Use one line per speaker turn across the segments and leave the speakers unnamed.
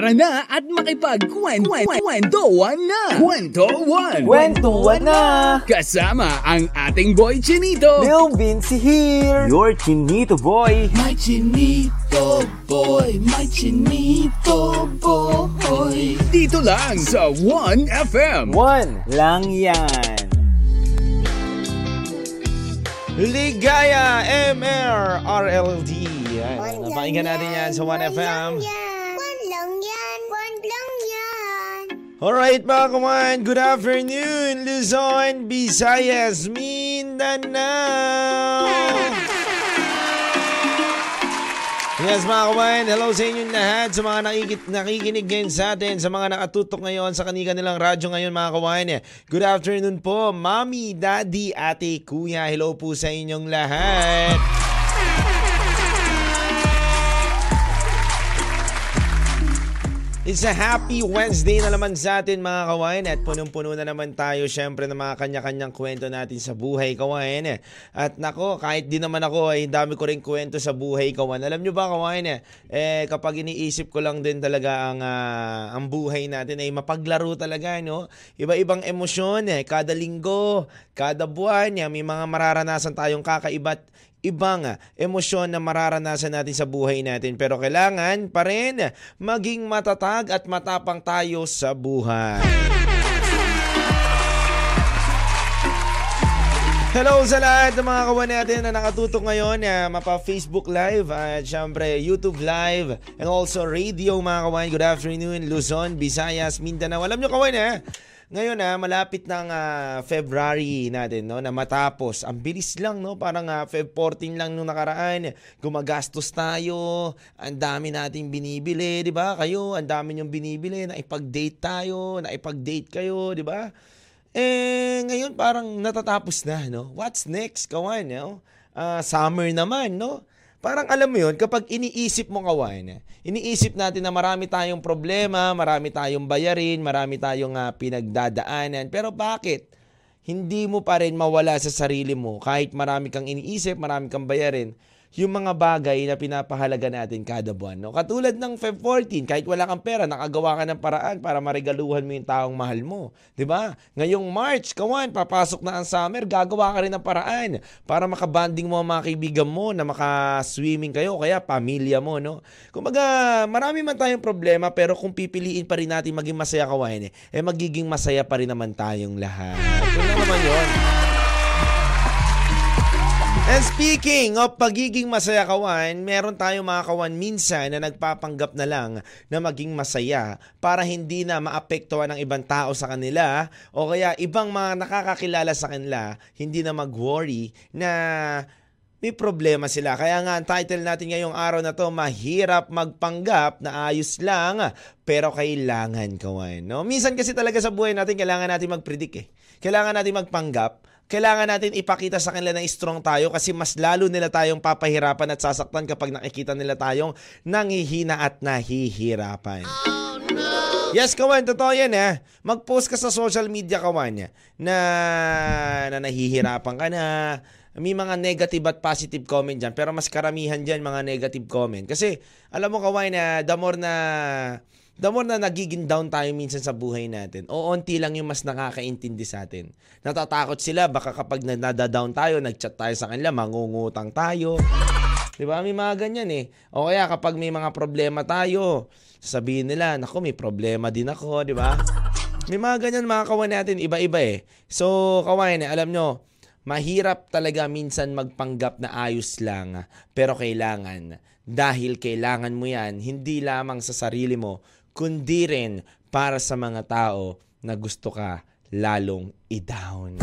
Tara na at makipagkwentuhan na! Kwentuhan!
Kwentuhan na!
Kasama ang ating boy Chinito!
Lil Vinci here! Your Chinito boy!
My Chinito boy, my Chinito boy. Dito lang sa 1FM.
One lang yan! Ligaya MR RLD. Yan. Napakinggan natin yan sa 1FM.
One
Alright mga kawan, good afternoon Luzon, Visayas, Mindanao. Yes mga kawan, hello sa inyong lahat, sa mga nakikit, nakikinig ngayon sa atin, sa mga nakatutok ngayon sa kanilang nilang radyo ngayon mga kawan. Good afternoon po, Mami, Daddy, Ate, Kuya, hello po sa inyong lahat. It's a happy Wednesday na naman sa atin mga kawain at punong-puno na naman tayo syempre ng mga kanya-kanyang kwento natin sa buhay kawain. At nako, kahit di naman ako ay dami ko rin kwento sa buhay kawan. Alam nyo ba kawain eh, kapag iniisip ko lang din talaga ang, uh, ang buhay natin ay mapaglaro talaga no. Iba-ibang emosyon eh, kada linggo, kada buwan, may mga mararanasan tayong kakaiba't ibang emosyon na mararanasan natin sa buhay natin. Pero kailangan pa rin maging matatag at matapang tayo sa buhay. Hello sa lahat ng mga kawan natin na nakatutok ngayon uh, mapa Facebook Live at syempre YouTube Live and also radio mga kawan. Good afternoon Luzon, Visayas, Mindanao. Alam nyo kawan eh, ngayon na ah, malapit ng uh, February natin no na matapos. Ang bilis lang no, parang uh, Feb 14 lang nung nakaraan. Gumagastos tayo, ang dami nating binibili, 'di ba? Kayo, ang dami niyong binibili, na ipag-date tayo, na ipag-date kayo, 'di ba? Eh, ngayon parang natatapos na, no? What's next, kawan, no? Uh, summer naman, no? Parang alam mo yun, kapag iniisip mo kawan, iniisip natin na marami tayong problema, marami tayong bayarin, marami tayong uh, pinagdadaanan. Pero bakit? Hindi mo pa rin mawala sa sarili mo kahit marami kang iniisip, marami kang bayarin yung mga bagay na pinapahalaga natin kada buwan. No? Katulad ng Feb 14, kahit wala kang pera, nakagawa ka ng paraan para maregaluhan mo yung taong mahal mo. ba? Diba? Ngayong March, kawan, papasok na ang summer, gagawa ka rin ng paraan para makabanding mo ang mga kaibigan mo na maka-swimming kayo, kaya pamilya mo. No? Kumbaga, marami man tayong problema, pero kung pipiliin pa rin natin maging masaya kawan, eh, eh magiging masaya pa rin naman tayong lahat. Ito naman yun. And speaking of pagiging masaya kawan, meron tayong mga kawan minsan na nagpapanggap na lang na maging masaya para hindi na maapektuhan ng ibang tao sa kanila o kaya ibang mga nakakakilala sa kanila hindi na mag-worry na may problema sila. Kaya nga ang title natin ngayong araw na to, mahirap magpanggap na ayos lang pero kailangan kawan. No? Minsan kasi talaga sa buhay natin kailangan natin mag-predict eh. Kailangan natin magpanggap kailangan natin ipakita sa kanila na strong tayo kasi mas lalo nila tayong papahirapan at sasaktan kapag nakikita nila tayong nangihina at nahihirapan. Oh, no. Yes, kawan, totoo yan eh. Mag-post ka sa social media, kawan, na, na nahihirapan ka na, may mga negative at positive comment dyan. Pero mas karamihan dyan mga negative comment. Kasi, alam mo, kawan, na the more na the more na nagiging down tayo minsan sa buhay natin, o onti lang yung mas nakakaintindi sa atin. Natatakot sila, baka kapag nadada-down tayo, nag-chat tayo sa kanila, mangungutang tayo. Di ba? May mga ganyan eh. O kaya kapag may mga problema tayo, sasabihin nila, nako may problema din ako, di ba? May mga ganyan mga kawan natin, iba-iba eh. So, kawan, alam nyo, mahirap talaga minsan magpanggap na ayos lang, pero kailangan. Dahil kailangan mo yan, hindi lamang sa sarili mo, kundi rin para sa mga tao na gusto ka lalong i-down.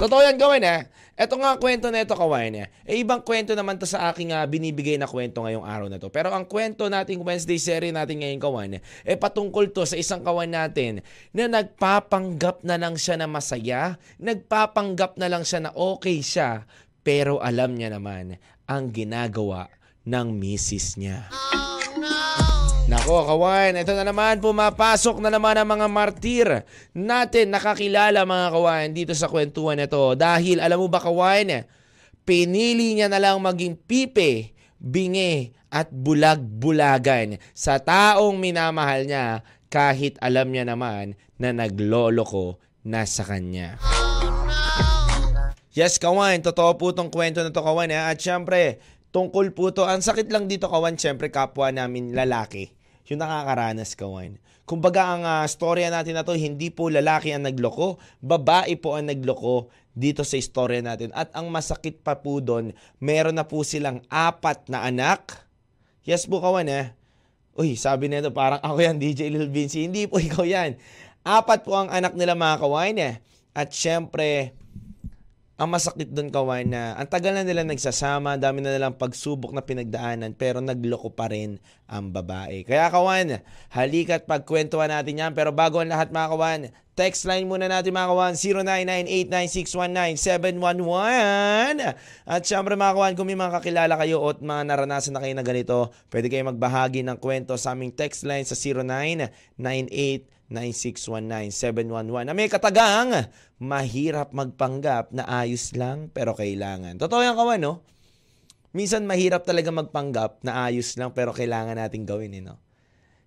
Totoo yan gawin eh. Ito nga kwento na ito kawain eh. E ibang kwento naman to sa aking uh, binibigay na kwento ngayong araw na to. Pero ang kwento nating Wednesday series natin ngayong kawan eh, eh patungkol to sa isang kawan natin na nagpapanggap na lang siya na masaya, nagpapanggap na lang siya na okay siya, pero alam niya naman ang ginagawa ng misis niya. Oh, no! Nako, kawan, ito na naman, pumapasok na naman ang mga martir natin nakakilala mga kawan dito sa kwentuhan nito. Dahil alam mo ba kawan, pinili niya na lang maging pipe, binge at bulag-bulagan sa taong minamahal niya kahit alam niya naman na nagloloko na sa kanya. Yes, kawan. Totoo po tong kwento na to, kawan. Ha? At syempre, tungkol po to. Ang sakit lang dito, kawan, syempre, kapwa namin lalaki. Yung nakakaranas, kawan. Kumbaga, ang uh, storya natin na to, hindi po lalaki ang nagloko, babae po ang nagloko dito sa istorya natin. At ang masakit pa po doon, meron na po silang apat na anak. Yes po, kawan, ha? Uy, sabi nito, parang ako yan, DJ Lil Vinci. Hindi po, ikaw yan. Apat po ang anak nila, mga kawan, eh. At syempre, ang masakit doon kawan na ang tagal na nila nagsasama, dami na nilang pagsubok na pinagdaanan pero nagloko pa rin ang babae. Kaya kawan, halika't pagkwentuhan natin yan. Pero bago ang lahat mga kawan, text line muna natin mga kawan, 0998961971. At syempre mga kawan, kung may mga kakilala kayo o mga naranasan na kayo na ganito, pwede kayo magbahagi ng kwento sa aming text line sa 0998 0917-9619711 na may katagang mahirap magpanggap na ayos lang pero kailangan. Totoo yan kawan, no? Minsan mahirap talaga magpanggap na ayos lang pero kailangan natin gawin, eh, no?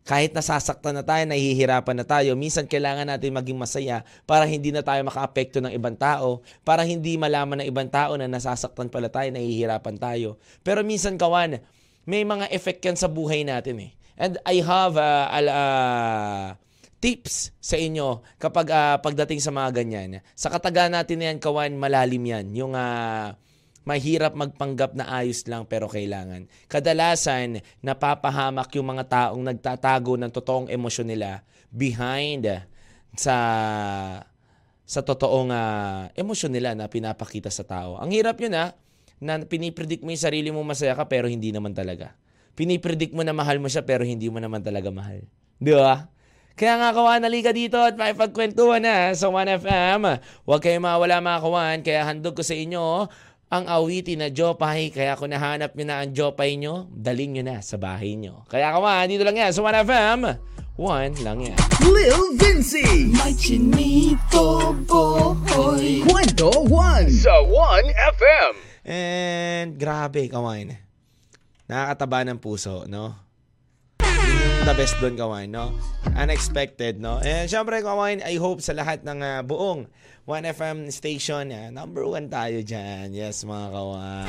Kahit nasasaktan na tayo, nahihirapan na tayo, minsan kailangan natin maging masaya para hindi na tayo makaapekto ng ibang tao, para hindi malaman ng ibang tao na nasasaktan pala tayo, nahihirapan tayo. Pero minsan kawan, may mga effect yan sa buhay natin eh. And I have uh, uh, tips sa inyo kapag uh, pagdating sa mga ganyan. Sa kataga natin na yan, kawan, malalim yan. Yung uh, mahirap magpanggap na ayos lang pero kailangan. Kadalasan, napapahamak yung mga taong nagtatago ng totoong emosyon nila behind sa sa totoong uh, emosyon nila na pinapakita sa tao. Ang hirap yun ha, na pinipredict mo yung sarili mo masaya ka pero hindi naman talaga. Pinipredict mo na mahal mo siya pero hindi mo naman talaga mahal. Di ba? Kaya nga kawan, naliga dito at makipagkwentuhan na sa 1FM. Huwag kayong mawala mga kawan, kaya handog ko sa inyo ang awitin na Jopay. Kaya kung nahanap nyo na ang Jopay nyo, daling nyo na sa bahay nyo. Kaya kawan, dito lang yan sa 1FM. One lang yan.
Lil Vinci!
May chinito boy.
Kwento 1 sa 1FM.
And grabe, kawan. Nakakataba ng puso, no? The best doon, kawan, no? Unexpected, no? And syempre, kawan, I hope sa lahat ng uh, buong 1FM station, uh, number one tayo dyan. Yes, mga kawan.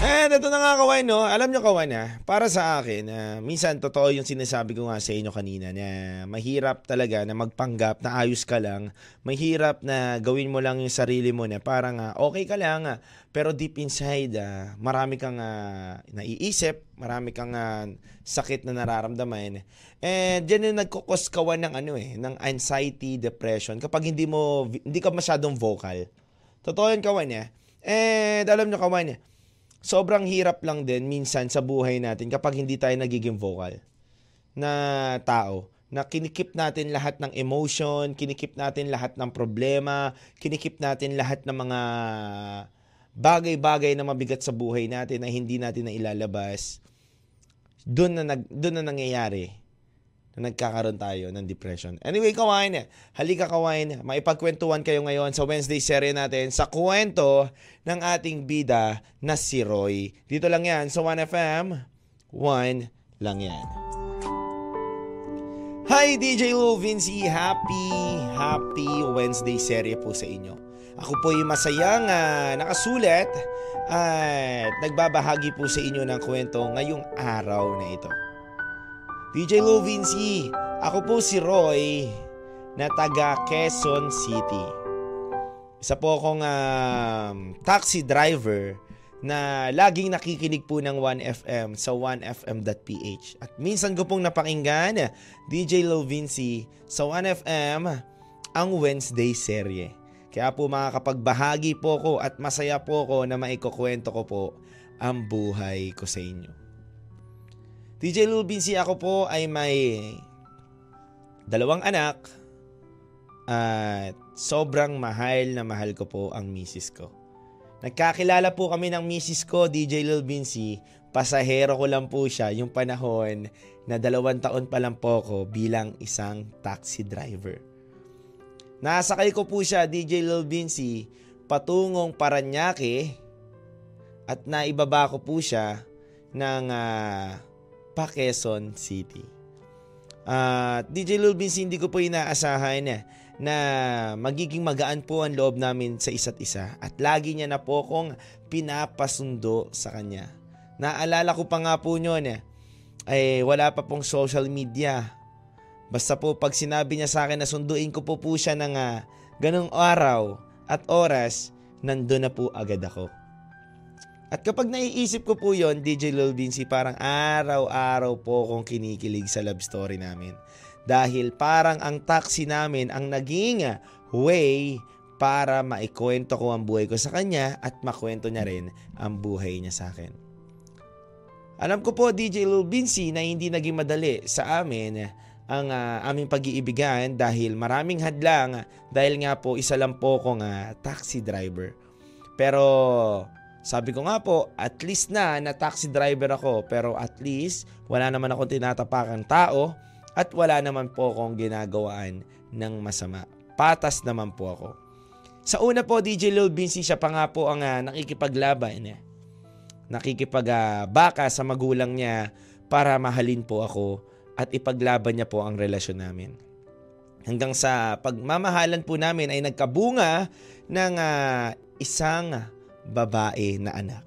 And ito na nga kawan, no? Alam nyo kawan, ha? Para sa akin, uh, minsan totoo yung sinasabi ko nga sa inyo kanina na mahirap talaga na magpanggap na ayos ka lang. Mahirap na gawin mo lang yung sarili mo na parang uh, okay ka lang, uh, pero deep inside, uh, marami kang uh, naiisip, marami kang uh, sakit na nararamdaman. And dyan yung nagkukos kawan ng ano eh, ng anxiety, depression kapag hindi mo, hindi ka masyadong vocal. Totoo yun kawan, eh. And alam nyo kawan, eh, sobrang hirap lang din minsan sa buhay natin kapag hindi tayo nagiging vocal na tao na kinikip natin lahat ng emotion, kinikip natin lahat ng problema, kinikip natin lahat ng mga bagay-bagay na mabigat sa buhay natin na hindi natin na ilalabas. Doon na, nag, doon na nangyayari na nagkakaroon tayo ng depression. Anyway, kawain, halika kawain, maipagkwentuhan kayo ngayon sa Wednesday serye natin sa kwento ng ating bida na si Roy. Dito lang yan sa 1FM, 1 lang yan. Hi DJ Lou Vinci, happy, happy Wednesday serye po sa inyo. Ako po yung masayang uh, nakasulat at nagbabahagi po sa inyo ng kwento ngayong araw na ito. DJ Lou Vinci, ako po si Roy na taga Quezon City. Isa po akong uh, taxi driver na laging nakikinig po ng 1FM sa 1FM.ph. At minsan ko pong napakinggan DJ Lou Vinci sa 1FM ang Wednesday serye. Kaya po makakapagbahagi po ko at masaya po ko na maikukwento ko po ang buhay ko sa inyo. DJ Lil Binsi ako po ay may dalawang anak at sobrang mahal na mahal ko po ang misis ko. Nagkakilala po kami ng misis ko, DJ Lil Binsi. Pasahero ko lang po siya yung panahon na dalawang taon pa lang po ako bilang isang taxi driver. Nasakay ko po siya, DJ Lil Binsi, patungong Paranaque at naibaba ko po siya ng uh, Paquezon City. At uh, DJ Lil Vince, hindi ko po inaasahan na, na magiging magaan po ang loob namin sa isa't isa at lagi niya na po akong pinapasundo sa kanya. Naalala ko pa nga po nyo na ay wala pa pong social media. Basta po pag sinabi niya sa akin na sunduin ko po po siya ng uh, ganong araw at oras, nandun na po agad ako. At kapag naiisip ko po yon DJ Lil Vinci, parang araw-araw po akong kinikilig sa love story namin. Dahil parang ang taxi namin ang naging way para maikwento ko ang buhay ko sa kanya at makwento niya rin ang buhay niya sa akin. Alam ko po DJ Lil Vinci na hindi naging madali sa amin ang uh, aming pag-iibigan dahil maraming hadlang dahil nga po isa lang po akong uh, taxi driver. Pero sabi ko nga po, at least na na taxi driver ako pero at least wala naman akong tinatapakang tao at wala naman po akong ginagawaan ng masama. Patas naman po ako. Sa una po, DJ Lil Vinci, siya pa nga po ang uh, nakikipaglaban. Eh. Nakikipagbaka uh, sa magulang niya para mahalin po ako at ipaglaban niya po ang relasyon namin. Hanggang sa pagmamahalan po namin ay nagkabunga ng uh, isang babae na anak.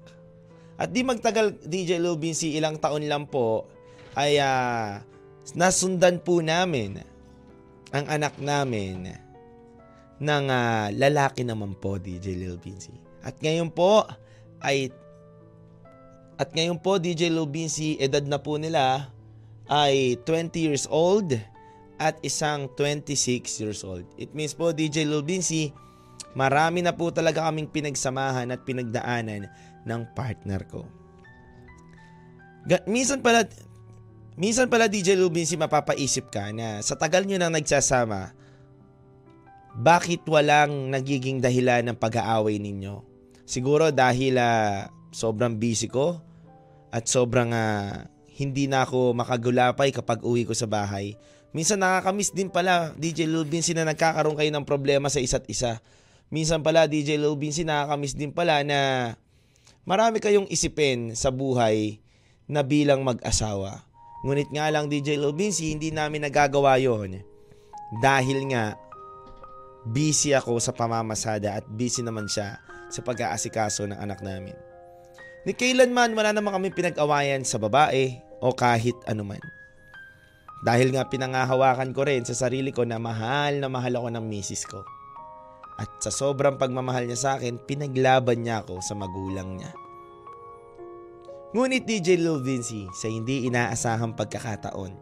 At di magtagal DJ Lubin si ilang taon lang po ay uh, nasundan po namin ang anak namin ng uh, lalaki naman po DJ Lil Vinci. At ngayon po ay at ngayon po DJ Lil Vinci edad na po nila ay 20 years old at isang 26 years old. It means po DJ Lil Vinci, marami na po talaga kaming pinagsamahan at pinagdaanan ng partner ko. Minsan pala minsan pala DJ Lil Vinci mapapaisip ka na sa tagal nyo nang nagsasama, bakit walang nagiging dahilan ng pag-aaway ninyo? Siguro dahil uh, sobrang busy ko at sobrang uh, hindi na ako makagulapay kapag uwi ko sa bahay. Minsan nakakamiss din pala DJ Lil Vinci na nagkakaroon kayo ng problema sa isa't isa. Minsan pala DJ Lil Vinci nakakamiss din pala na marami kayong isipin sa buhay na bilang mag-asawa. Ngunit nga lang DJ Lil Vinci hindi namin nagagawa yon dahil nga busy ako sa pamamasada at busy naman siya sa pag-aasikaso ng anak namin. Ni kailanman wala naman kami pinag-awayan sa babae o kahit anuman. Dahil nga pinangahawakan ko rin sa sarili ko na mahal na mahal ako ng misis ko. At sa sobrang pagmamahal niya sa akin, pinaglaban niya ako sa magulang niya. Ngunit DJ Lil Vinci sa hindi inaasahang pagkakataon,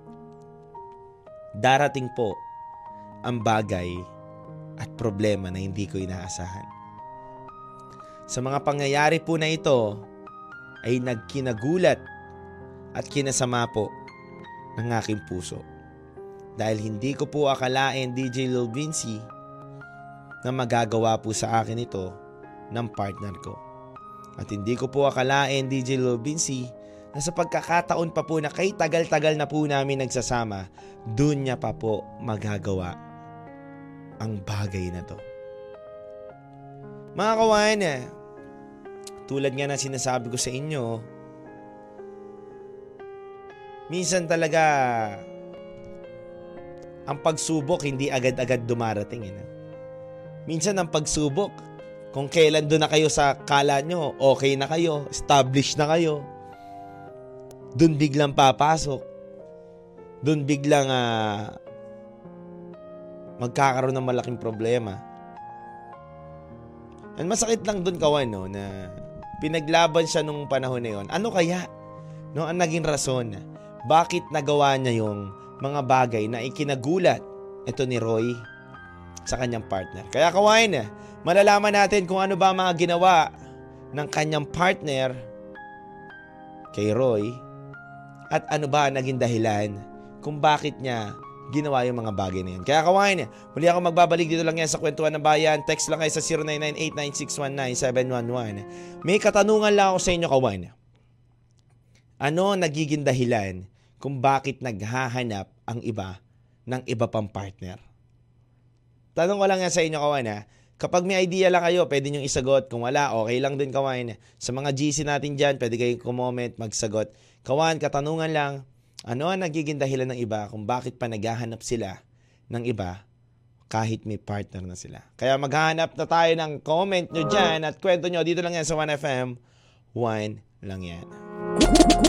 darating po ang bagay at problema na hindi ko inaasahan. Sa mga pangyayari po na ito, ay nagkinagulat at kinasama po ng aking puso. Dahil hindi ko po akalain DJ Lil Vinci na magagawa po sa akin ito ng partner ko. At hindi ko po akalain DJ Lil Vinci na sa pagkakataon pa po na kay tagal-tagal na po namin nagsasama, dun niya pa po magagawa ang bagay na to. Mga kawan, tulad nga na sinasabi ko sa inyo, minsan talaga ang pagsubok hindi agad-agad dumarating. Eh, Minsan ang pagsubok, kung kailan doon na kayo sa kala nyo, okay na kayo, established na kayo, doon biglang papasok. Doon biglang uh, magkakaroon ng malaking problema. And masakit lang doon kawan no, na Pinaglaban siya nung panahon na yon. Ano kaya? No, ang naging rason. Bakit nagawa niya yung mga bagay na ikinagulat ito ni Roy sa kanyang partner. Kaya kawain, malalaman natin kung ano ba mga ginawa ng kanyang partner kay Roy at ano ba naging dahilan kung bakit niya ginawa yung mga bagay na yun. Kaya kawain, muli ako magbabalik dito lang yan sa kwentuhan ng bayan. Text lang kayo sa 0998-9619711. May katanungan lang ako sa inyo, kawain. Ano nagiging dahilan kung bakit naghahanap ang iba ng iba pang partner? Tanong ko lang yan sa inyo, kawan ha. Kapag may idea lang kayo, pwede nyo isagot. Kung wala, okay lang din kawan. Sa mga GC natin dyan, pwede kayong kumoment, magsagot. Kawan, katanungan lang, ano ang nagiging dahilan ng iba kung bakit pa naghahanap sila ng iba kahit may partner na sila. Kaya maghahanap na tayo ng comment nyo dyan at kwento nyo. Dito lang yan sa 1FM. 1 lang yan.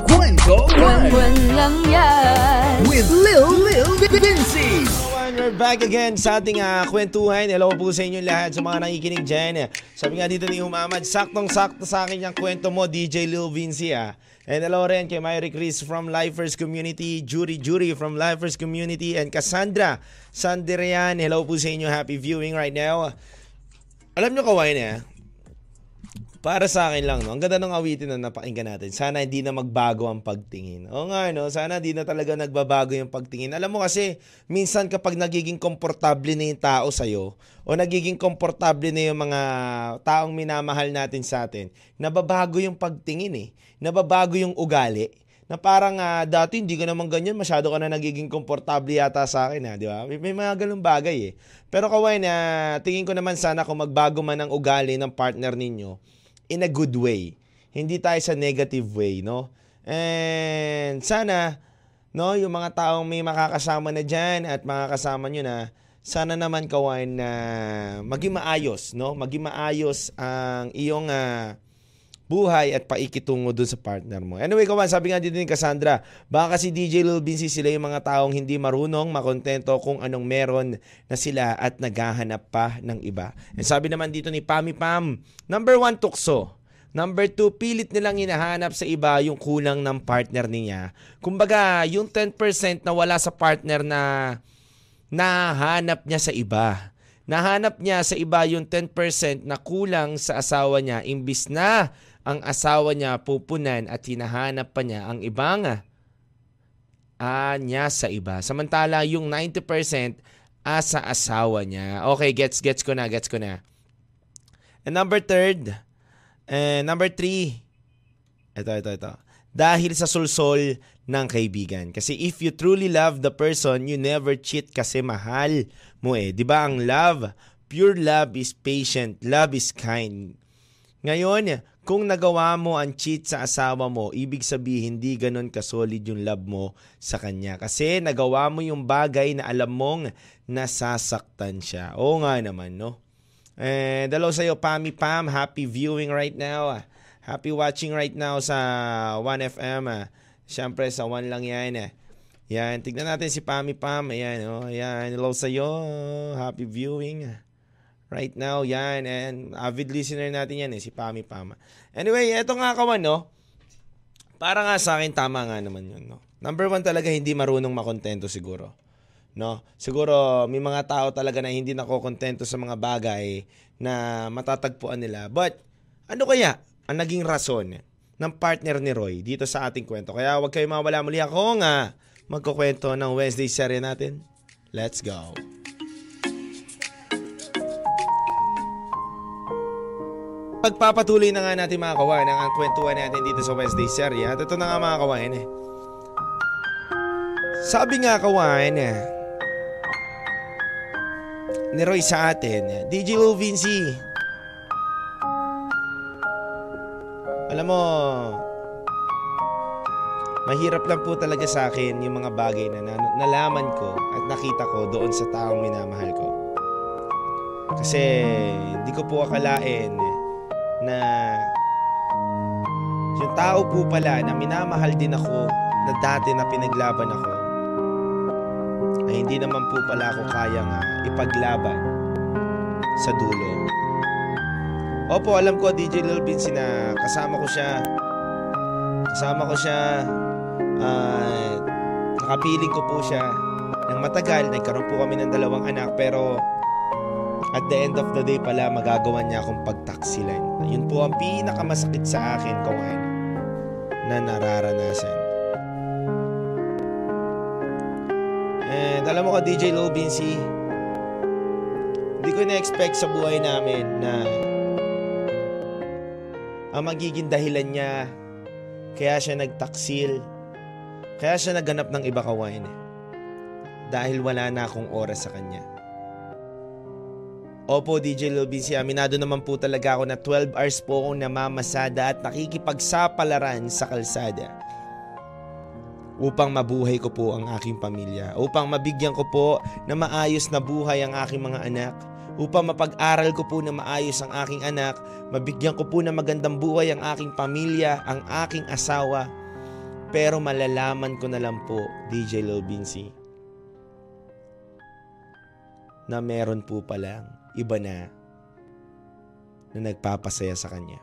Kwento One
Buwan lang yan
with Lil Lil Vinci.
And we're back again sa ating uh, kwentuhan. Hello po sa inyo lahat sa mga nakikinig dyan. Sabi nga dito ni Umamad, saktong-sakto sa akin yung kwento mo, DJ Lil Vinci ah. And hello rin kay Myri Chris from Lifers Community, Jury Jury from Lifers Community, and Cassandra Sandirian. Hello po sa inyo. Happy viewing right now. Alam nyo kawain eh, para sa akin lang, no? ang ganda ng awitin na napakinggan natin. Sana hindi na magbago ang pagtingin. O nga, no? sana hindi na talaga nagbabago yung pagtingin. Alam mo kasi, minsan kapag nagiging komportable na yung tao sa'yo, o nagiging komportable na yung mga taong minamahal natin sa atin, nababago yung pagtingin eh. Nababago yung ugali na parang uh, dati hindi ka naman ganyan, masyado ka na nagiging komportable yata sa akin, ha, di ba? May, may mga ganung bagay eh. Pero kaway na, tingin ko naman sana kung magbago man ang ugali ng partner ninyo, in a good way. Hindi tayo sa negative way, no? And sana, no, yung mga taong may makakasama na dyan at makakasama nyo na, sana naman kawan na maging maayos, no? Maging maayos ang iyong uh, buhay at paikitungo dun sa partner mo. Anyway, kawan, sabi nga dito ni Cassandra, baka si DJ Lil Vinci sila yung mga taong hindi marunong, makontento kung anong meron na sila at naghahanap pa ng iba. And sabi naman dito ni Pami Pam, number one, tukso. Number two, pilit nilang hinahanap sa iba yung kulang ng partner niya. Kumbaga, yung 10% na wala sa partner na nahanap niya sa iba. Nahanap niya sa iba yung 10% na kulang sa asawa niya imbis na ang asawa niya pupunan at hinahanap pa niya ang ibang ah, niya sa iba. Samantala, yung 90% asa asawa niya. Okay, gets, gets ko na, gets ko na. And number third, And number three, ito, ito, ito. Dahil sa sulsol ng kaibigan. Kasi if you truly love the person, you never cheat kasi mahal mo eh. Ba ang love? Pure love is patient. Love is kind. Ngayon, kung nagawa mo ang cheat sa asawa mo, ibig sabihin hindi ganun kasolid yung love mo sa kanya. Kasi nagawa mo yung bagay na alam mong nasasaktan siya. Oo nga naman, no? And hello sa iyo, Pami Pam. Happy viewing right now. Happy watching right now sa 1FM. Ah. Siyempre, sa 1 lang yan. Ah. Yan, tignan natin si Pami Pam. Ayan, oh, ayan. Hello sa iyo. Happy viewing. Right now, yan. And avid listener natin yan eh, si Pami Pam. Anyway, eto nga kawan, no? Para nga sa akin, tama nga naman yun, no? Number one talaga, hindi marunong makontento siguro no? Siguro may mga tao talaga na hindi nakokontento sa mga bagay na matatagpuan nila. But ano kaya ang naging rason ng partner ni Roy dito sa ating kwento? Kaya huwag kayo mawala muli ako nga magkukwento ng Wednesday serye natin. Let's go. Pagpapatuloy na nga natin mga kawan ang kwentuhan natin dito sa Wednesday serye. At ito na nga mga kawan eh. Sabi nga kawan eh, ni Roy sa atin. DJ Lou Vinci. Alam mo, mahirap lang po talaga sa akin yung mga bagay na nalaman ko at nakita ko doon sa taong minamahal ko. Kasi hindi ko po akalain na yung tao po pala na minamahal din ako na dati na pinaglaban ako ay hindi naman po pala ako kayang uh, ipaglaban sa dulo. Opo, alam ko DJ Lil Vinci na kasama ko siya. Kasama ko siya. Uh, nakapiling ko po siya ng matagal. Nagkaroon po kami ng dalawang anak pero at the end of the day pala magagawa niya akong pagtaksilan. Yun po ang pinakamasakit sa akin, Kawan, na nararanasan. And alam mo ka DJ Low Vinci, hindi ko na-expect sa buhay namin na ang magiging dahilan niya kaya siya nagtaksil, kaya siya naganap ng iba kawain. Dahil wala na akong oras sa kanya. Opo, DJ Lil Vinci, aminado naman po talaga ako na 12 hours po akong namamasada at nakikipagsapalaran sa kalsada. Upang mabuhay ko po ang aking pamilya. Upang mabigyan ko po na maayos na buhay ang aking mga anak. Upang mapag-aral ko po na maayos ang aking anak. Mabigyan ko po na magandang buhay ang aking pamilya, ang aking asawa. Pero malalaman ko na lang po, DJ Lil Vinci, na meron po palang iba na na nagpapasaya sa kanya.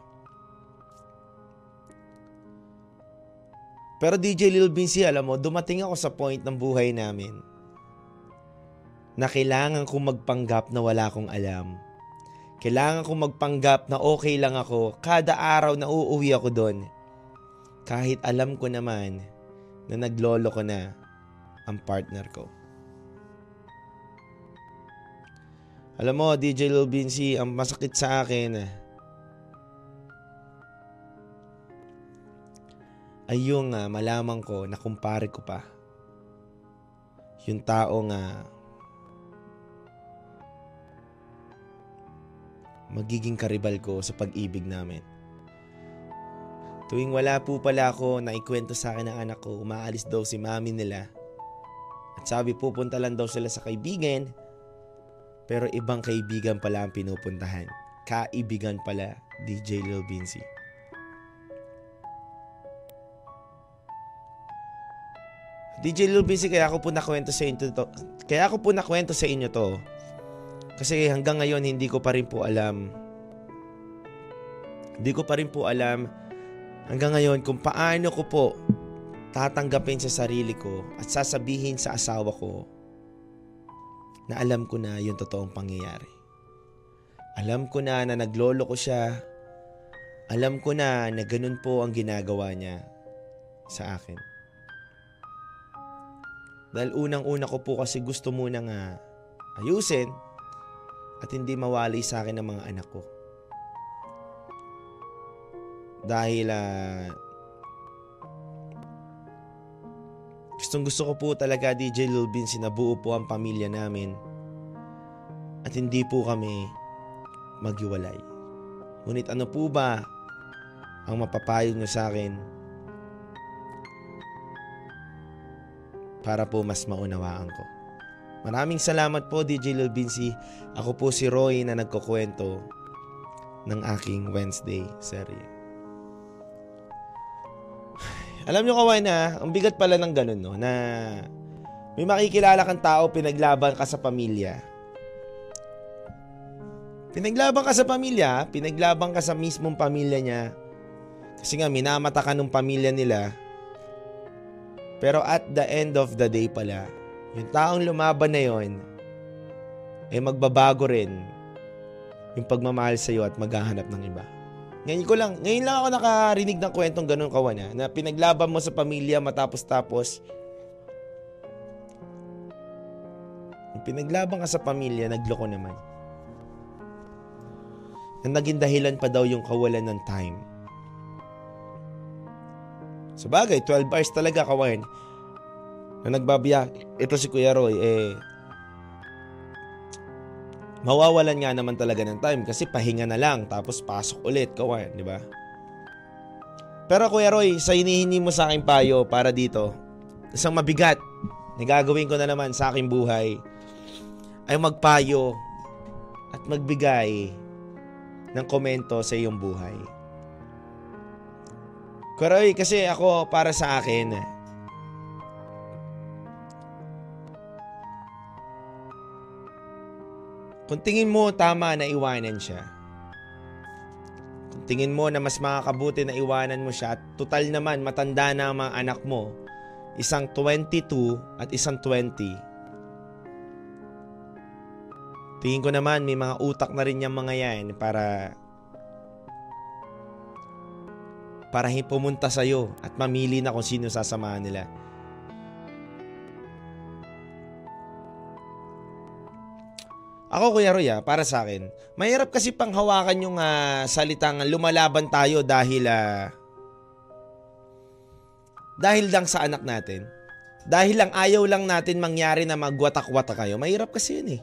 Pero DJ Lil Vinci, alam mo, dumating ako sa point ng buhay namin na kailangan kong magpanggap na wala akong alam. Kailangan kong magpanggap na okay lang ako kada araw na uuwi ako doon. Kahit alam ko naman na naglolo ko na ang partner ko. Alam mo, DJ Lil Vinci, ang masakit sa akin ay yung uh, malaman ko na kumpare ko pa. Yung tao nga magiging karibal ko sa pag-ibig namin. Tuwing wala po pala ako, naikwento sa akin ng anak ko, umaalis daw si mami nila. At sabi pupunta lang daw sila sa kaibigan pero ibang kaibigan pala ang pinupuntahan. Kaibigan pala, DJ Lil Vinci. DJ Lil Vinci, kaya ako po nakwento sa inyo to. Kaya ako po nakwento sa inyo to. Kasi hanggang ngayon hindi ko pa rin po alam. Hindi ko pa rin po alam hanggang ngayon kung paano ko po tatanggapin sa sarili ko at sasabihin sa asawa ko na alam ko na yung totoong pangyayari. Alam ko na na naglolo ko siya. Alam ko na na ganun po ang ginagawa niya sa akin. Dahil unang-una ko po kasi gusto muna nga ayusin at hindi mawali sa akin ng mga anak ko. Dahil uh, Gustong gusto ko po talaga DJ Lil Vinci na buo po ang pamilya namin at hindi po kami maghiwalay. Ngunit ano po ba ang mapapayo nyo sa akin para po mas maunawaan ko. Maraming salamat po DJ Lil Vinci. Ako po si Roy na nagkukwento ng aking Wednesday serye. Alam nyo kawan na, ang bigat pala ng ganun, no? Na may makikilala kang tao, pinaglaban ka sa pamilya. Pinaglaban ka sa pamilya, pinaglaban ka sa mismong pamilya niya. Kasi nga, minamata ka ng pamilya nila. Pero at the end of the day pala, yung taong lumaban na yon ay magbabago rin yung pagmamahal sa iyo at maghahanap ng iba. Ngayon ko lang, ngayon lang ako nakarinig ng kwentong ganun kawan na pinaglaban mo sa pamilya matapos-tapos pinaglaban ka sa pamilya, nagloko naman. Na naging dahilan pa daw yung kawalan ng time. Sa bagay, 12 hours talaga kawan. Na nagbabiyak, ito si Kuya Roy, eh, mawawalan nga naman talaga ng time kasi pahinga na lang tapos pasok ulit kawan, di ba? Pero Kuya Roy, sa inihingi mo sa akin payo para dito, isang mabigat na gagawin ko na naman sa aking buhay ay magpayo at magbigay ng komento sa iyong buhay. Kuya Roy, kasi ako para sa akin, Kung tingin mo tama na iwanan siya, kung tingin mo na mas makakabuti na iwanan mo siya at total naman matanda na ang mga anak mo, isang 22 at isang 20, tingin ko naman may mga utak na rin yung mga yan para para pumunta sa'yo at mamili na kung sino sasamahan nila. Ako Kuya Roy ah, para sa akin, mahirap kasi pang hawakan yung uh, salitang lumalaban tayo dahil uh, dahil lang sa anak natin. Dahil lang ayaw lang natin mangyari na magwatak-watak kayo. Mahirap kasi yun eh.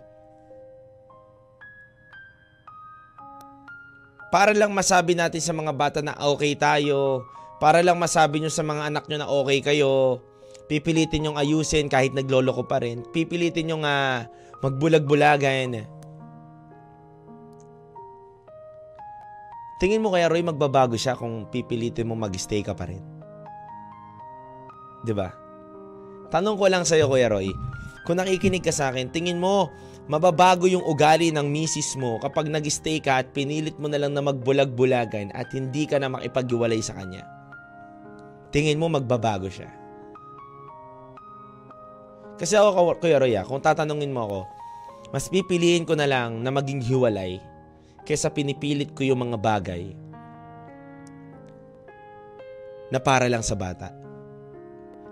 para lang masabi natin sa mga bata na okay tayo, para lang masabi nyo sa mga anak nyo na okay kayo, pipilitin nyong ayusin kahit nagloloko pa rin, pipilitin nyo nga magbulag-bulagan. Tingin mo kaya Roy magbabago siya kung pipilitin mo mag-stay ka pa rin? 'Di ba? Tanong ko lang sa iyo Kuya Roy, kung nakikinig ka sa akin, tingin mo mababago yung ugali ng misis mo kapag nag-stay ka at pinilit mo na lang na magbulag-bulagan at hindi ka na makipag-iwalay sa kanya? Tingin mo magbabago siya? Kasi ako, Kuya Roy, ah, kung tatanungin mo ako, mas pipiliin ko na lang na maging hiwalay kesa pinipilit ko yung mga bagay na para lang sa bata.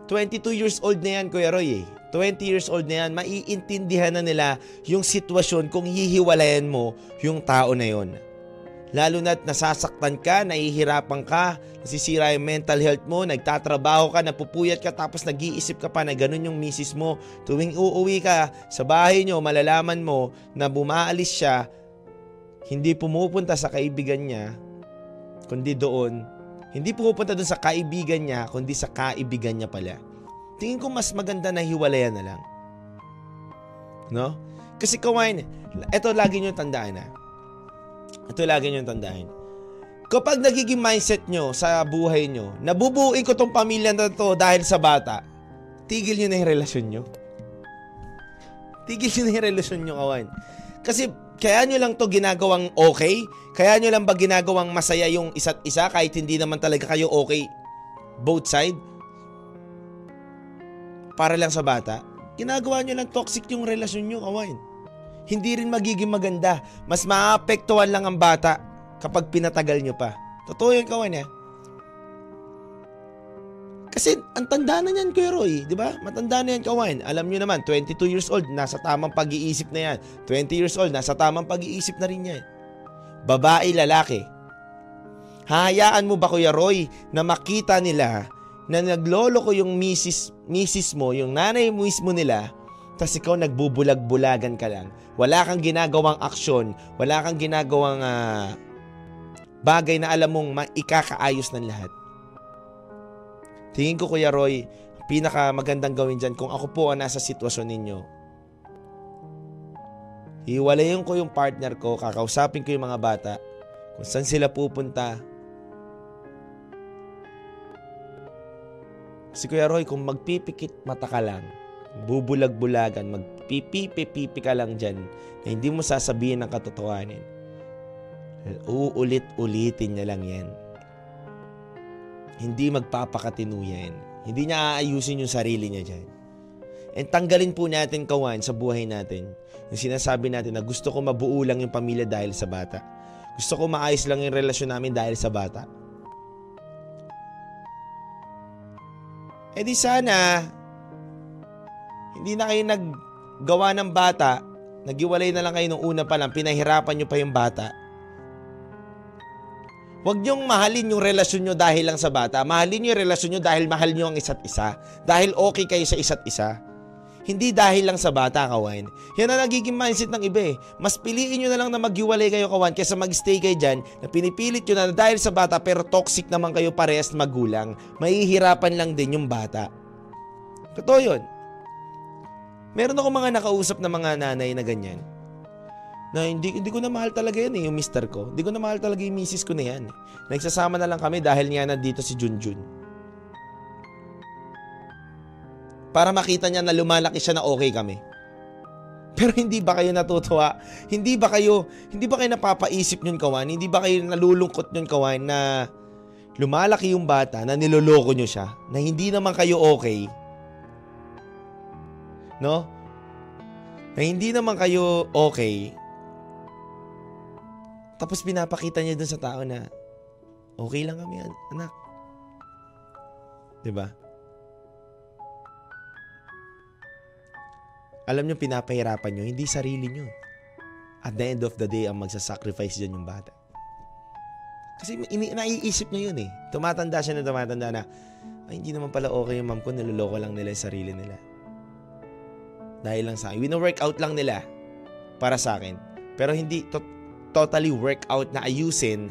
22 years old na yan, Kuya Roy eh. 20 years old na yan, maiintindihan na nila yung sitwasyon kung hihiwalayan mo yung tao na yon. Lalo na't nasasaktan ka, nahihirapan ka, nasisira yung mental health mo, nagtatrabaho ka, napupuyat ka, tapos nag-iisip ka pa na ganun yung misis mo. Tuwing uuwi ka sa bahay nyo, malalaman mo na bumaalis siya, hindi pumupunta sa kaibigan niya, kundi doon. Hindi pumupunta doon sa kaibigan niya, kundi sa kaibigan niya pala. Tingin ko mas maganda na hiwalayan na lang. No? Kasi kawain, ito lagi nyo tandaan na. Ito lagi nyo tandaan. Kapag nagiging mindset nyo sa buhay nyo, nabubuin ko tong pamilya na to dahil sa bata, tigil nyo na yung relasyon nyo. Tigil nyo na yung relasyon nyo, kawan. Kasi kaya nyo lang to ginagawang okay? Kaya nyo lang ba ginagawang masaya yung isa't isa kahit hindi naman talaga kayo okay both side? Para lang sa bata? Ginagawa nyo lang toxic yung relasyon nyo, kawain. Hindi rin magiging maganda. Mas maapektuhan lang ang bata kapag pinatagal nyo pa. Totoo yun, kawain eh. Kasi ang tanda na niyan, Kuya Roy, di ba? Matanda na yan, kawain. Alam nyo naman, 22 years old, nasa tamang pag-iisip na yan. 20 years old, nasa tamang pag-iisip na rin yan. Babae, lalaki. Hahayaan mo ba, Kuya Roy, na makita nila na naglolo ko yung misis, misis mo, yung nanay mismo nila, tapos ikaw nagbubulag-bulagan ka lang. Wala kang ginagawang aksyon, wala kang ginagawang uh, bagay na alam mong maikakaayos ng lahat. Tingin ko Kuya Roy, pinaka magandang gawin dyan kung ako po ang nasa sitwasyon ninyo. Hiwalayin ko yung partner ko, kakausapin ko yung mga bata, kung saan sila pupunta. Si Kuya Roy, kung magpipikit mata ka lang, bubulag-bulagan, magpipipi-pipi ka lang dyan, na hindi mo sasabihin ng katotohanan, uulit-ulitin niya lang yan hindi magpapakatino yan. Hindi niya aayusin yung sarili niya dyan. And tanggalin po natin kawan sa buhay natin yung sinasabi natin na gusto ko mabuo lang yung pamilya dahil sa bata. Gusto ko maayos lang yung relasyon namin dahil sa bata. E di sana, hindi na kayo naggawa ng bata, nagiwalay na lang kayo nung una pa lang, pinahirapan nyo pa yung bata Huwag niyong mahalin yung relasyon niyo dahil lang sa bata. Mahalin niyo yung relasyon niyo dahil mahal niyo ang isa't isa. Dahil okay kayo sa isa't isa. Hindi dahil lang sa bata, kawan. Yan ang nagiging mindset ng iba eh. Mas piliin nyo na lang na maghiwalay kayo, kawan, kaysa magstay kayo dyan na pinipilit nyo na dahil sa bata pero toxic naman kayo parehas magulang. Mahihirapan lang din yung bata. Totoo yun. Meron ako mga nakausap na mga nanay na ganyan na hindi, hindi ko na mahal talaga yan eh, yung mister ko. Hindi ko na mahal talaga yung misis ko na yan. Nagsasama na lang kami dahil nga nandito si Junjun. Para makita niya na lumalaki siya na okay kami. Pero hindi ba kayo natutuwa? Hindi ba kayo, hindi ba kayo napapaisip nyon kawan? Hindi ba kayo nalulungkot nyon kawan na lumalaki yung bata na niloloko nyo siya na hindi naman kayo okay? No? Na hindi naman kayo okay tapos pinapakita niya dun sa tao na okay lang kami, anak. 'Di ba? Alam niyo pinapahirapan niyo, hindi sarili niyo. At the end of the day, ang magsasacrifice diyan yung bata. Kasi ini naiisip niya yun eh. Tumatanda siya na tumatanda na, ay hindi naman pala okay yung mom ko, niloloko lang nila yung sarili nila. Dahil lang sa akin. Wino-work out lang nila para sa akin. Pero hindi, to, totally work out na ayusin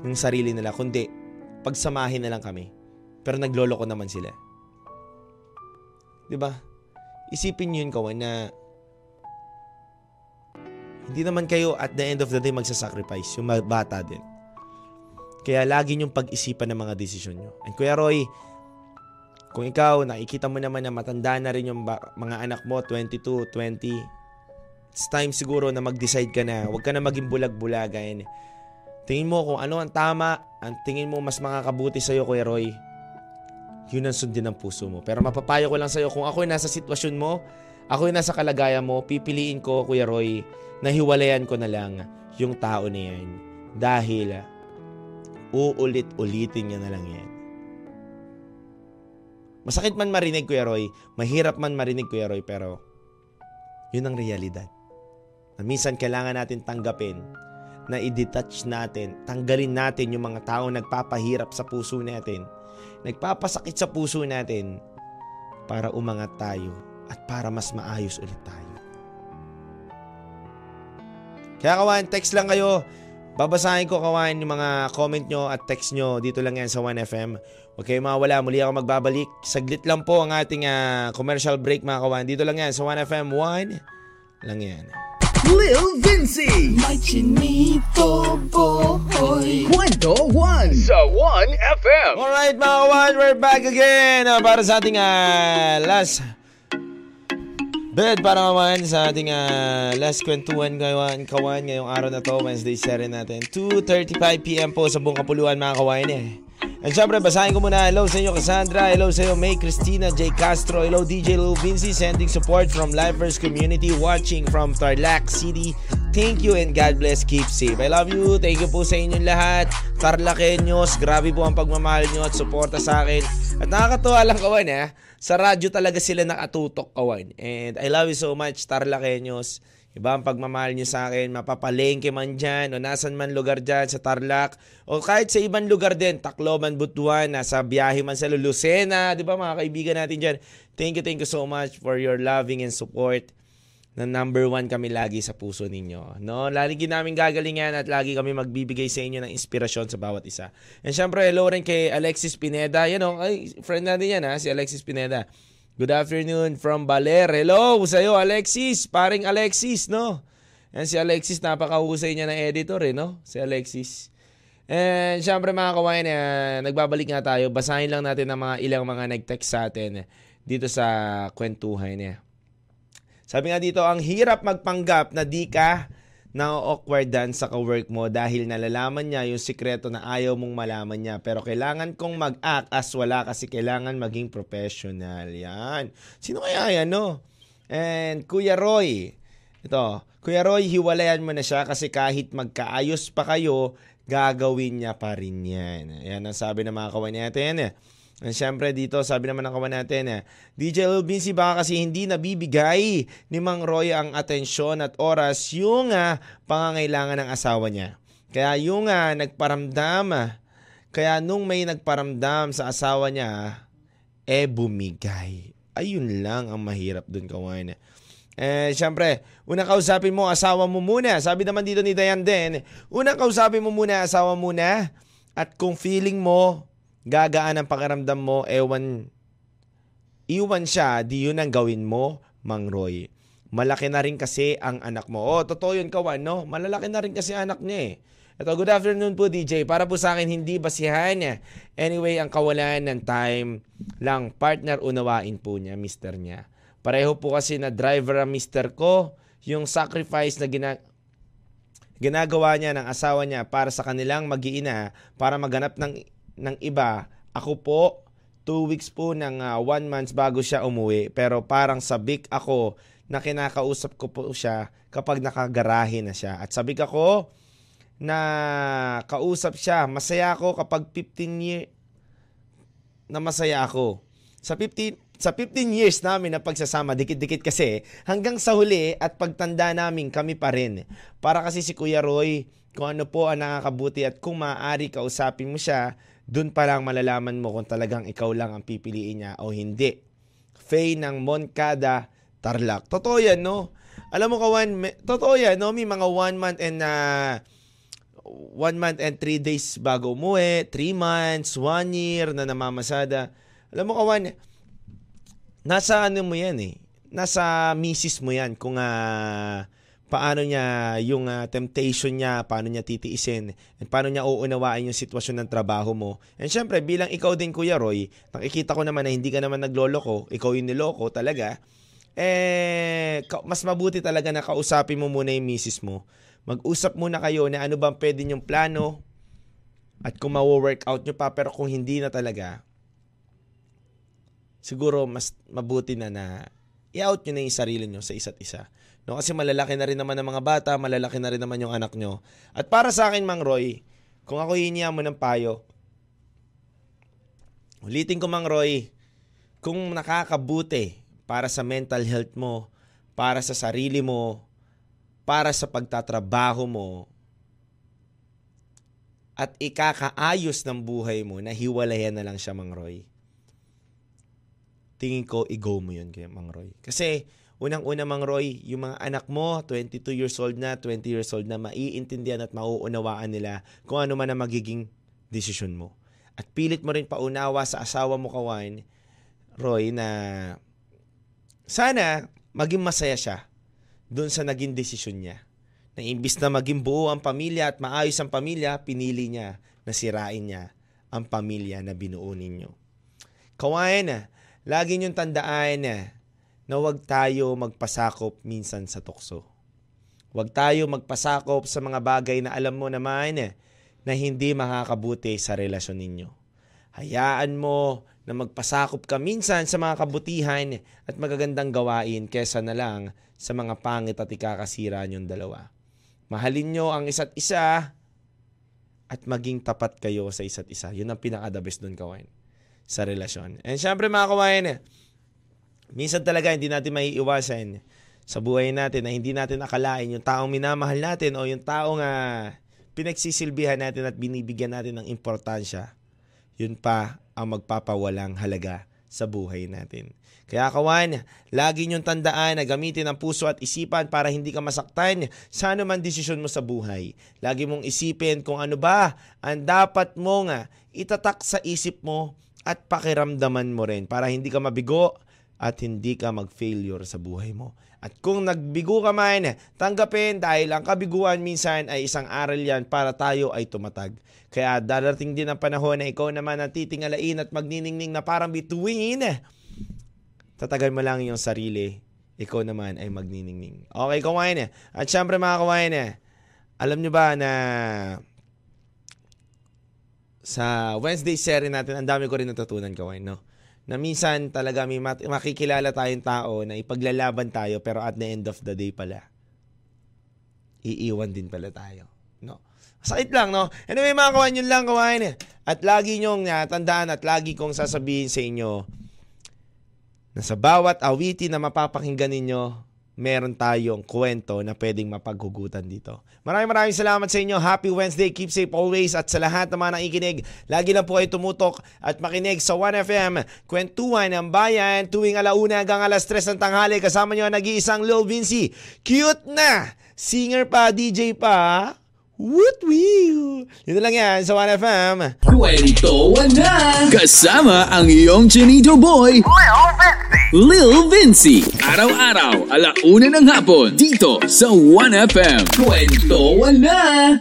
yung sarili nila, kundi pagsamahin na lang kami. Pero nagloloko naman sila. ba? Isipin niyo yun kawan na hindi naman kayo at the end of the day magsasacrifice, yung bata din. Kaya lagi niyong pag-isipan ng mga desisyon niyo. And Kuya Roy, kung ikaw, nakikita mo naman na matanda na rin yung mga anak mo, 22, 20, it's time siguro na mag-decide ka na. Huwag ka na maging bulag-bulagan. Tingin mo kung ano ang tama, ang tingin mo mas makakabuti sa'yo, Kuya Roy, yun ang sundin ng puso mo. Pero mapapayo ko lang sa'yo, kung ako nasa sitwasyon mo, ako yung nasa kalagayan mo, pipiliin ko, Kuya Roy, na hiwalayan ko na lang yung tao na yan. Dahil uulit-ulitin niya na lang yan. Masakit man marinig, Kuya Roy, mahirap man marinig, Kuya Roy, pero yun ang realidad. Na minsan kailangan natin tanggapin na i-detach natin, tanggalin natin yung mga tao nagpapahirap sa puso natin, nagpapasakit sa puso natin para umangat tayo at para mas maayos ulit tayo. Kaya kawan, text lang kayo. Babasahin ko kawan yung mga comment nyo at text nyo dito lang yan sa 1FM. Huwag kayo mawala, muli ako magbabalik. Saglit lang po ang ating ah, commercial break mga kawan. Dito lang yan sa 1FM 1 lang yan.
Lil Vinci.
May chinito boy
Kwento 1 sa 1FM.
Alright mga kawan, we're back again ah, para sa ating ah, last bed para kawan sa ating ah, last kwentuhan kawan, kawan ngayong araw na to, Wednesday series natin. 2.35pm po sa buong kapuluan mga kawan eh. And syempre, basahin ko muna. Hello sa inyo, Cassandra. Hello sa iyo, May Cristina J. Castro. Hello, DJ Lou Vinci. Sending support from Lifers Community. Watching from Tarlac City. Thank you and God bless. Keep safe. I love you. Thank you po sa inyong lahat. Tarlakenyos. Grabe po ang pagmamahal nyo at suporta sa akin. At nakakatuwa lang kawan eh. Sa radyo talaga sila nakatutok kawan. And I love you so much, Tarlakenyos. Iba ang pagmamahal niyo sa akin, mapapalengke man dyan, o nasan man lugar dyan, sa Tarlac, o kahit sa ibang lugar din, Tacloban, Butuan, nasa biyahe man sa Lucena, di ba mga kaibigan natin dyan. Thank you, thank you so much for your loving and support na number one kami lagi sa puso ninyo. No? Lagi namin gagalingan at lagi kami magbibigay sa inyo ng inspirasyon sa bawat isa. And syempre, hello rin kay Alexis Pineda. Yan o, ay, friend natin yan ha, si Alexis Pineda. Good afternoon from Baler. Hello sa iyo, Alexis. Paring Alexis, no? Yan si Alexis, napakahusay niya na editor eh, no? Si Alexis. And syempre mga kawain, eh, nagbabalik nga tayo. Basahin lang natin ang mga ilang mga nag-text sa atin dito sa kwentuhan niya. Sabi nga dito, ang hirap magpanggap na di ka na-awkwardan sa kawork mo dahil nalalaman niya yung sikreto na ayaw mong malaman niya. Pero kailangan kong mag-act as wala kasi kailangan maging professional. Yan. Sino kaya yan, no? And Kuya Roy, ito, Kuya Roy, hiwalayan mo na siya kasi kahit magkaayos pa kayo, gagawin niya pa rin yan. Yan ang sabi ng mga kawan natin. And syempre dito, sabi naman ng kawan natin, eh, DJ Lil Vinci baka kasi hindi nabibigay ni Mang Roy ang atensyon at oras yung ah, pangangailangan ng asawa niya. Kaya yung ah, nagparamdam, ah, kaya nung may nagparamdam sa asawa niya, eh bumigay. Ayun lang ang mahirap dun kawan. Eh, syempre, unang kausapin mo, asawa mo muna. Sabi naman dito ni Dayan din, unang kausapin mo muna, asawa muna. At kung feeling mo, gagaan ang pakiramdam mo, ewan, iwan siya, di yun ang gawin mo, Mang Roy. Malaki na rin kasi ang anak mo. Oh, totoo yun, Kawan, no? Malalaki na rin kasi anak niya eh. Ito, good afternoon po, DJ. Para po sa akin, hindi basihan. Anyway, ang kawalan ng time lang, partner, unawain po niya, mister niya. Pareho po kasi na driver ang mister ko. Yung sacrifice na gina ginagawa niya ng asawa niya para sa kanilang mag-iina para maganap ng ng iba. Ako po, two weeks po ng uh, one months bago siya umuwi. Pero parang sabik ako na kinakausap ko po siya kapag nakagarahe na siya. At sabik ako na kausap siya. Masaya ako kapag 15 year na masaya ako. Sa 15 sa 15 years namin na pagsasama, dikit-dikit kasi, hanggang sa huli at pagtanda namin kami pa rin. Para kasi si Kuya Roy, kung ano po ang nakakabuti at kung maaari kausapin mo siya, dun pa lang malalaman mo kung talagang ikaw lang ang pipiliin niya o hindi. Faye ng Moncada, Tarlac. Totoo yan, no? Alam mo kawan, may, totoo yan, no? May mga one month and uh, one month and three days bago umuwi, three months, one year na namamasada. Alam mo kawan, nasa ano mo yan eh. Nasa misis mo yan kung uh, paano niya yung uh, temptation niya, paano niya titiisin, and paano niya uunawain yung sitwasyon ng trabaho mo. And syempre, bilang ikaw din Kuya Roy, nakikita ko naman na hindi ka naman nagloloko, ikaw yung niloko talaga, eh, mas mabuti talaga na kausapin mo muna yung misis mo. Mag-usap muna kayo na ano bang pwede yung plano at kung mawo-workout nyo pa pero kung hindi na talaga, siguro mas mabuti na na i-out nyo na yung sarili nyo sa isa't isa. No, kasi malalaki na rin naman ng mga bata, malalaki na rin naman yung anak nyo. At para sa akin, Mang Roy, kung ako hiniya mo ng payo, ulitin ko, Mang Roy, kung nakakabuti para sa mental health mo, para sa sarili mo, para sa pagtatrabaho mo, at ikakaayos ng buhay mo na hiwalayan na lang siya, Mang Roy. Tingin ko, i-go mo yun, Mang Roy. Kasi, unang-una, Mang Roy, yung mga anak mo, 22 years old na, 20 years old na, maiintindihan at mauunawaan nila kung ano man ang magiging desisyon mo. At pilit mo rin paunawa sa asawa mo, Kawan, Roy, na sana maging masaya siya doon sa naging desisyon niya. Na imbis na maging buo ang pamilya at maayos ang pamilya, pinili niya na sirain niya ang pamilya na binuo ninyo. Kawain, lagi niyong tandaan na huwag tayo magpasakop minsan sa tukso. Huwag tayo magpasakop sa mga bagay na alam mo naman na hindi makakabuti sa relasyon ninyo. Hayaan mo na magpasakop ka minsan sa mga kabutihan at magagandang gawain kesa na lang sa mga pangit at ikakasira niyong dalawa. Mahalin niyo ang isa't isa at maging tapat kayo sa isa't isa. Yun ang pinaka-the best doon, kawain, sa relasyon. And syempre mga kawain, minsan talaga hindi natin maiiwasan sa buhay natin na hindi natin akalain yung taong minamahal natin o yung taong uh, pinagsisilbihan natin at binibigyan natin ng importansya. Yun pa ang magpapawalang halaga sa buhay natin. Kaya kawan, lagi niyong tandaan na gamitin ang puso at isipan para hindi ka masaktan sa anuman desisyon mo sa buhay. Lagi mong isipin kung ano ba ang dapat mong itatak sa isip mo at pakiramdaman mo rin para hindi ka mabigo at hindi ka mag-failure sa buhay mo. At kung nagbigo ka man, tanggapin dahil ang kabiguan minsan ay isang aral yan para tayo ay tumatag. Kaya darating din ang panahon na ikaw naman ang titingalain at magniningning na parang bituin. Tatagal mo lang yung sarili. Ikaw naman ay magniningning. Okay, kawain. At syempre mga kawain, alam nyo ba na sa Wednesday series natin, ang dami ko rin natutunan kawain, no? Na minsan talaga may makikilala tayong tao na ipaglalaban tayo pero at the end of the day pala, iiwan din pala tayo. No? Sakit lang, no? Anyway, mga kawan, yun lang, kawan. At lagi nyong uh, tandaan at lagi kong sasabihin sa inyo na sa bawat awiti na mapapakinggan ninyo, meron tayong kwento na pwedeng mapaghugutan dito. Maraming maraming salamat sa inyo. Happy Wednesday. Keep safe always. At sa lahat ng mga nakikinig, lagi lang po kayo tumutok at makinig sa 1FM. Kwentuhan ng bayan tuwing alauna hanggang alas 3 ng tanghali. Kasama nyo ang nag-iisang Lil Vinci. Cute na! Singer pa, DJ pa. Woot wee! Dito lang yan sa 1FM.
Kwento na!
Kasama ang iyong Chinito Boy, Lil Vinci. Araw-araw, alauna ng hapon, dito sa 1FM.
Kwento na!